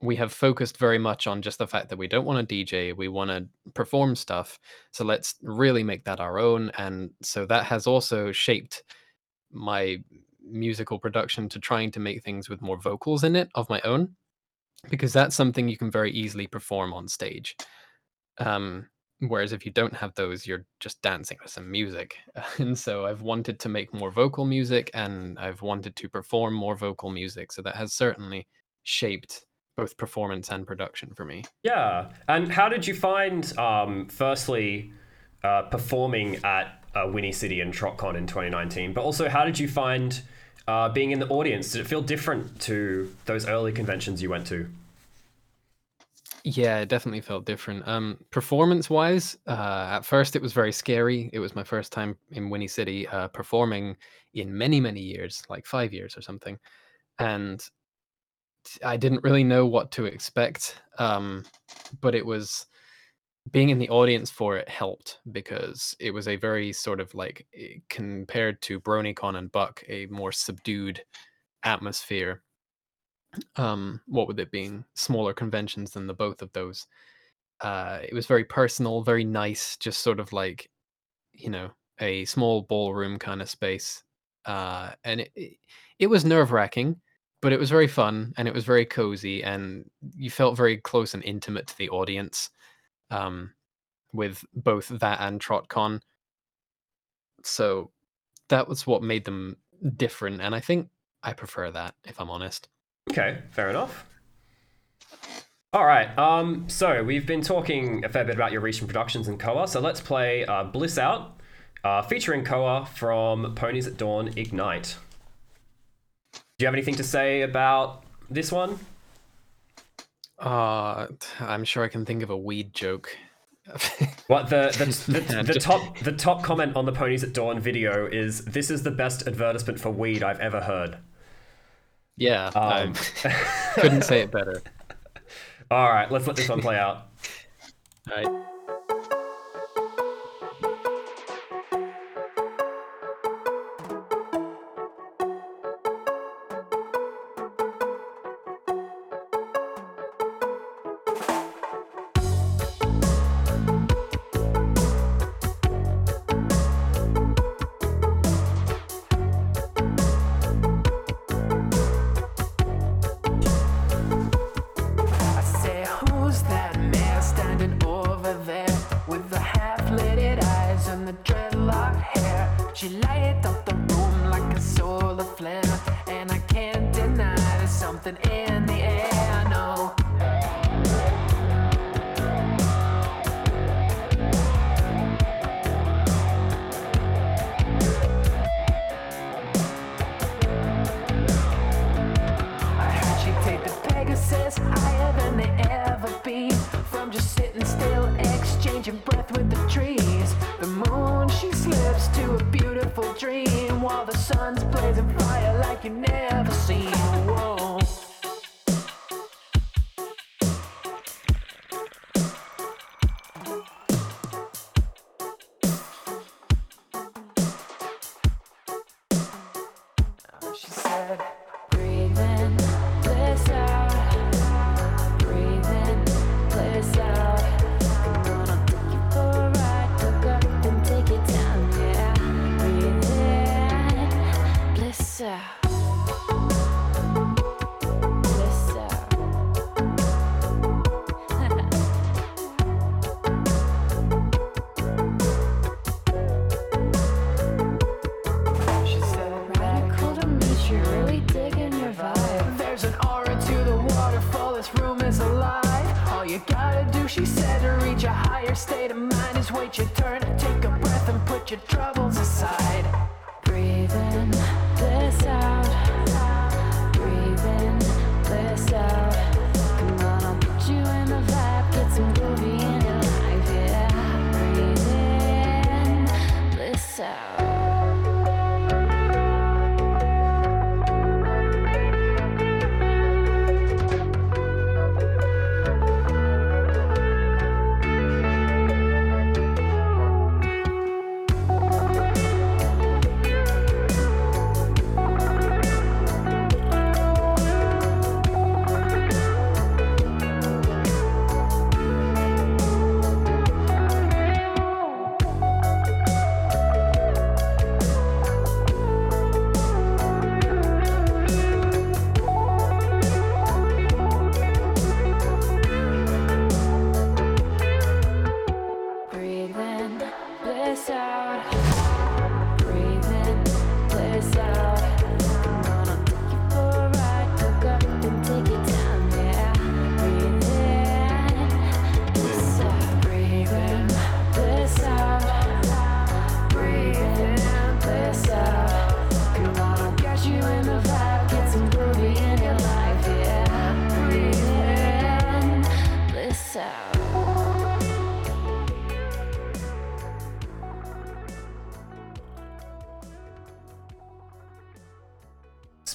we have focused very much on just the fact that we don't want to DJ, we want to perform stuff. So let's really make that our own. And so that has also shaped my musical production to trying to make things with more vocals in it of my own, because that's something you can very easily perform on stage. Um, whereas if you don't have those, you're just dancing with some music. [LAUGHS] And so I've wanted to make more vocal music and I've wanted to perform more vocal music. So that has certainly shaped both performance and production for me. Yeah. And how did you find, um, firstly, uh, performing at uh, Whinny City and TrotCon in 2019? But also, how did you find uh, being in the audience? Did it feel different to those early conventions you went to? Yeah, it definitely felt different. Um, performance wise, uh, at first it was very scary. It was my first time in Whinny City uh, performing in many, many years, like five years or something. And I didn't really know what to expect. Um, but it was being in the audience for it helped because it was a very sort of like eh, compared to BronyCon and Buck, a more subdued atmosphere. Um, what with it being smaller conventions than the both of those. Uh, it was very personal, very nice, just sort of like, you know, a small ballroom kind of space. Uh, and it, it, it was nerve wracking but it was very fun and it was very cozy and you felt very close and intimate to the audience um, with both that and TrotCon. So that was what made them different, and I think I prefer that if I'm honest. Okay, fair enough. All right. Um, so we've been talking a fair bit about your recent productions in Koa. So let's play uh, Bliss Out, uh, featuring Koa from Ponies at Dawn Ignite. Do you have anything to say about this one? Uh, I'm sure I can think of a weed joke. what the [LAUGHS] the, the, the top the top comment on the Ponies at Dawn video is this is the best advertisement for weed I've ever heard. Yeah, um. I [LAUGHS] couldn't say it better. [LAUGHS] All right, let's let this one play out. All right.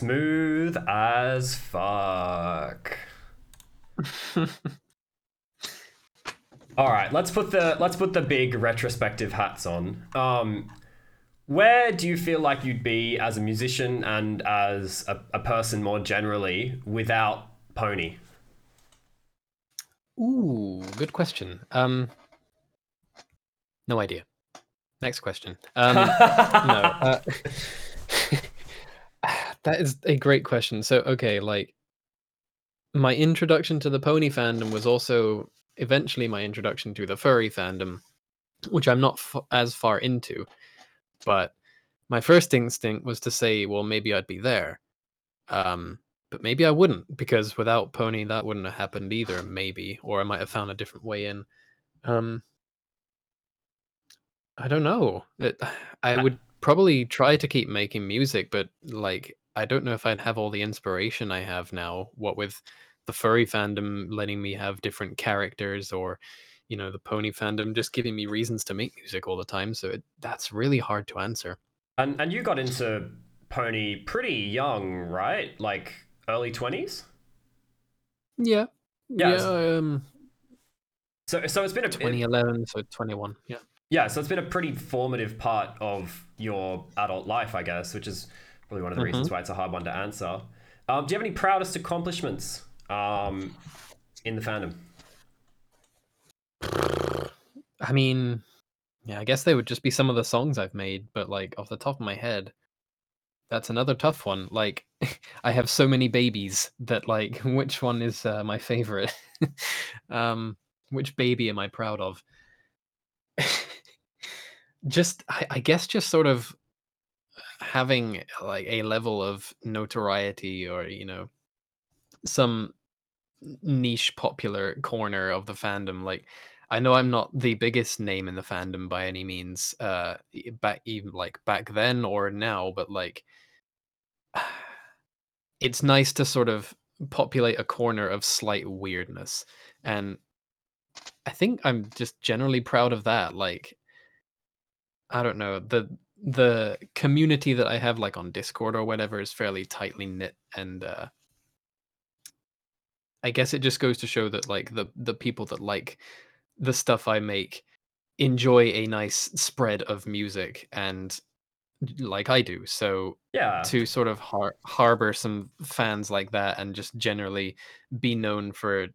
Smooth as fuck. [LAUGHS] All right, let's put the let's put the big retrospective hats on. Um, where do you feel like you'd be as a musician and as a, a person more generally without Pony? Ooh, good question. Um, no idea. Next question. Um, [LAUGHS] no, uh, [LAUGHS] that is a great question. So, okay, like my introduction to the pony fandom was also eventually my introduction to the furry fandom, which I'm not f- as far into. But my first instinct was to say, well, maybe I'd be there. Um, but maybe I wouldn't because without Pony, that wouldn't have happened either. Maybe, or I might have found a different way in. Um, I don't know. It, [SIGHS] I would probably try to keep making music, but like I don't know if I'd have all the inspiration I have now. What with the furry fandom letting me have different characters, or you know, the pony fandom just giving me reasons to make music all the time. So it, that's really hard to answer. And and you got into Pony pretty young, right? Like early twenties. Yeah. Yeah, Yeah. um, So so it's been a 2011, so 21. Yeah. Yeah, so it's been a pretty formative part of your adult life, I guess, which is probably one of the reasons why it's a hard one to answer. Um, do you have any proudest accomplishments um, in the fandom? I mean, yeah, I guess they would just be some of the songs I've made, but like off the top of my head, that's another tough one. Like, [LAUGHS] I have so many babies that like, [LAUGHS] which one is uh, my favorite? [LAUGHS] um, which baby am I proud of? just, I, I guess, just sort of having like a level of notoriety or you know some niche popular corner of the fandom like i know i'm not the biggest name in the fandom by any means uh back even like back then or now but like [SIGHS] it's nice to sort of populate a corner of slight weirdness and i think i'm just generally proud of that like i don't know the the community that i have like on discord or whatever is fairly tightly knit and uh I guess it just goes to show that like the the people that like the stuff I make enjoy a nice spread of music and like I do. So Yeah. to sort of har- harbor some fans like that and just generally be known for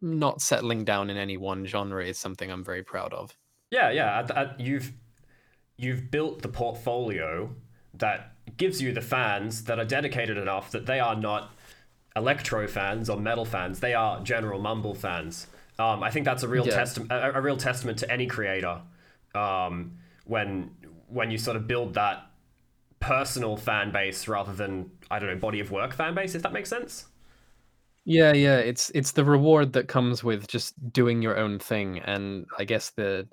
not settling down in any one genre is something I'm very proud of. Yeah, yeah. At, at, you've you've built the portfolio that gives you the fans that are dedicated enough that they are not electro fans or metal fans. They are general mumble fans. Um, I think that's a real Yeah. testament, a, a real testament to any creator. Um, when when you sort of build that personal fan base rather than I don't know body of work fan base, if that makes sense. Yeah, yeah, it's it's the reward that comes with just doing your own thing and I guess the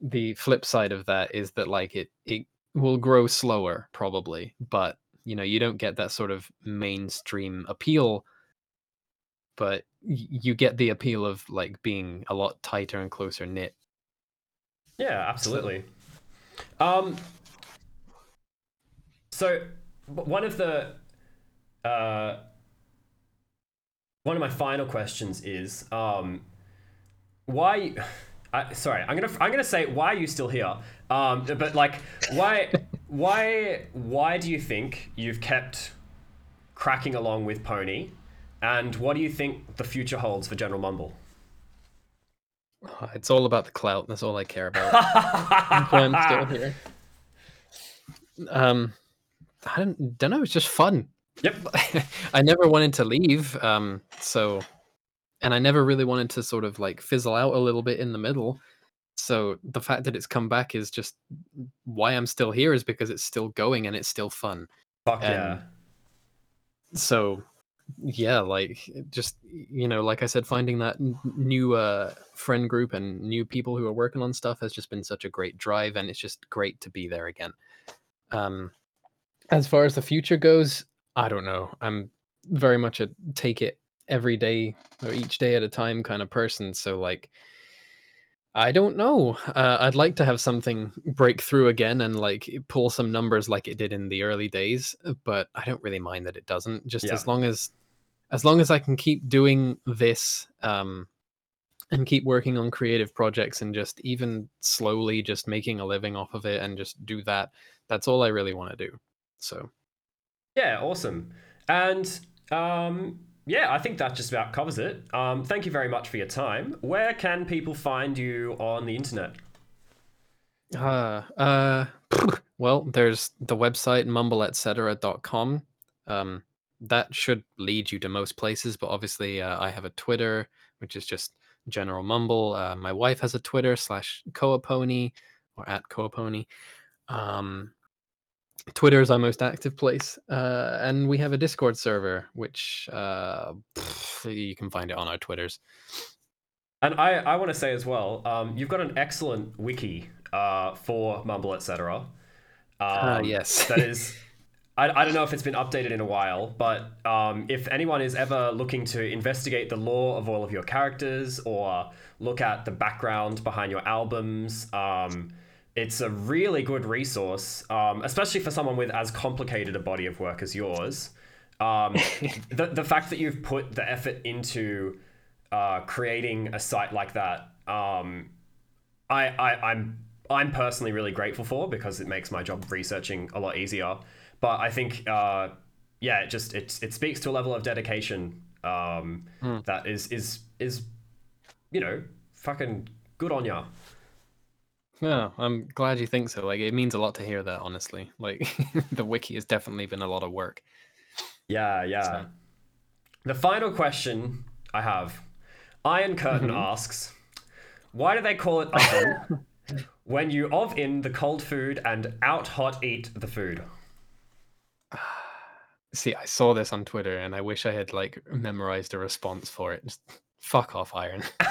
the flip side of that is that like it it will grow slower probably, but you know, you don't get that sort of mainstream appeal but you get the appeal of like being a lot tighter and closer knit. Yeah, absolutely. Um, so one of the uh, one of my final questions is um, why? I, sorry, I'm gonna I'm gonna say why are you still here? Um, but like why [LAUGHS] why why do you think you've kept cracking along with Pony? And what do you think the future holds for General Mumble? Uh, It's all about the clout. That's all I care about. I'm still [LAUGHS] here. Um, I don't, don't know. It's just fun. Yep. [LAUGHS] I never wanted to leave. Um, so, and I never really wanted to sort of like fizzle out a little bit in the middle. So the fact that it's come back is just why I'm still here is because it's still going and it's still fun. Fuck yeah. And- So, yeah, like just you know, like I said, finding that n- new uh, friend group and new people who are working on stuff has just been such a great drive, and it's just great to be there again. Um, as far as the future goes, I don't know. I'm very much a take it every day or each day at a time kind of person. So like, I don't know. Uh, I'd like to have something break through again and like pull some numbers like it did in the early days, but I don't really mind that it doesn't. Just Yeah. as long as as long as I can keep doing this um and keep working on creative projects and just even slowly just making a living off of it and just do that. That's all I really want to do. So, Yeah, awesome. And um, yeah, I think that just about covers it. Um, thank you very much for your time. Where can people find you on the internet? Uh, uh, [LAUGHS] well, there's the website mumbleetcetera.com. Um, that should lead you to most places, but obviously, uh, I have a Twitter, which is just general mumble. Uh, my wife has a Twitter slash koapony or at koapony. Um, Twitter is our most active place, uh, and we have a Discord server, which uh, you can find it on our Twitters. And I, I want to say as well, um, you've got an excellent wiki uh, for Mumble, etc. Um, Ah, yes. [LAUGHS] that is, I, I don't know if it's been updated in a while, but um, if anyone is ever looking to investigate the lore of all of your characters or look at the background behind your albums, um, it's a really good resource, um, especially for someone with as complicated a body of work as yours. Um, [LAUGHS] the, the fact that you've put the effort into uh, creating a site like that, um, I, I, I'm I'm personally really grateful for because it makes my job researching a lot easier. But I think, uh, yeah, it just it it speaks to a level of dedication um, that is is is you know fucking good on ya. Yeah, I'm glad you think so. Like, it means a lot to hear that, honestly. Like, [LAUGHS] the wiki has definitely been a lot of work. Yeah, yeah. The final question I have, Iron Curtain mm-hmm. asks, why do they call it oven [LAUGHS] when you of in the cold food and out hot eat the food? [SIGHS] See, I saw this on Twitter and I wish I had, like, memorized a response for it. Fuck off, Iron. [LAUGHS]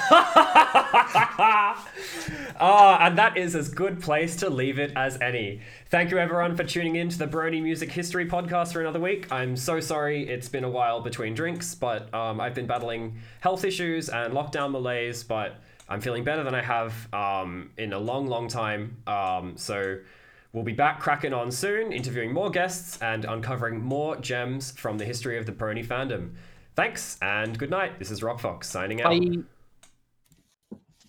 Ah, and that is as good place to leave it as any. Thank you everyone for tuning in to the Brony Music History podcast for another week. I'm so sorry it's been a while between drinks, but um, I've been battling health issues and lockdown malaise, but I'm feeling better than I have um, in a long, long time. Um, so we'll be back cracking on soon, interviewing more guests and uncovering more gems from the history of the Brony fandom. Thanks and good night. This is Rock Fox signing out. Bye.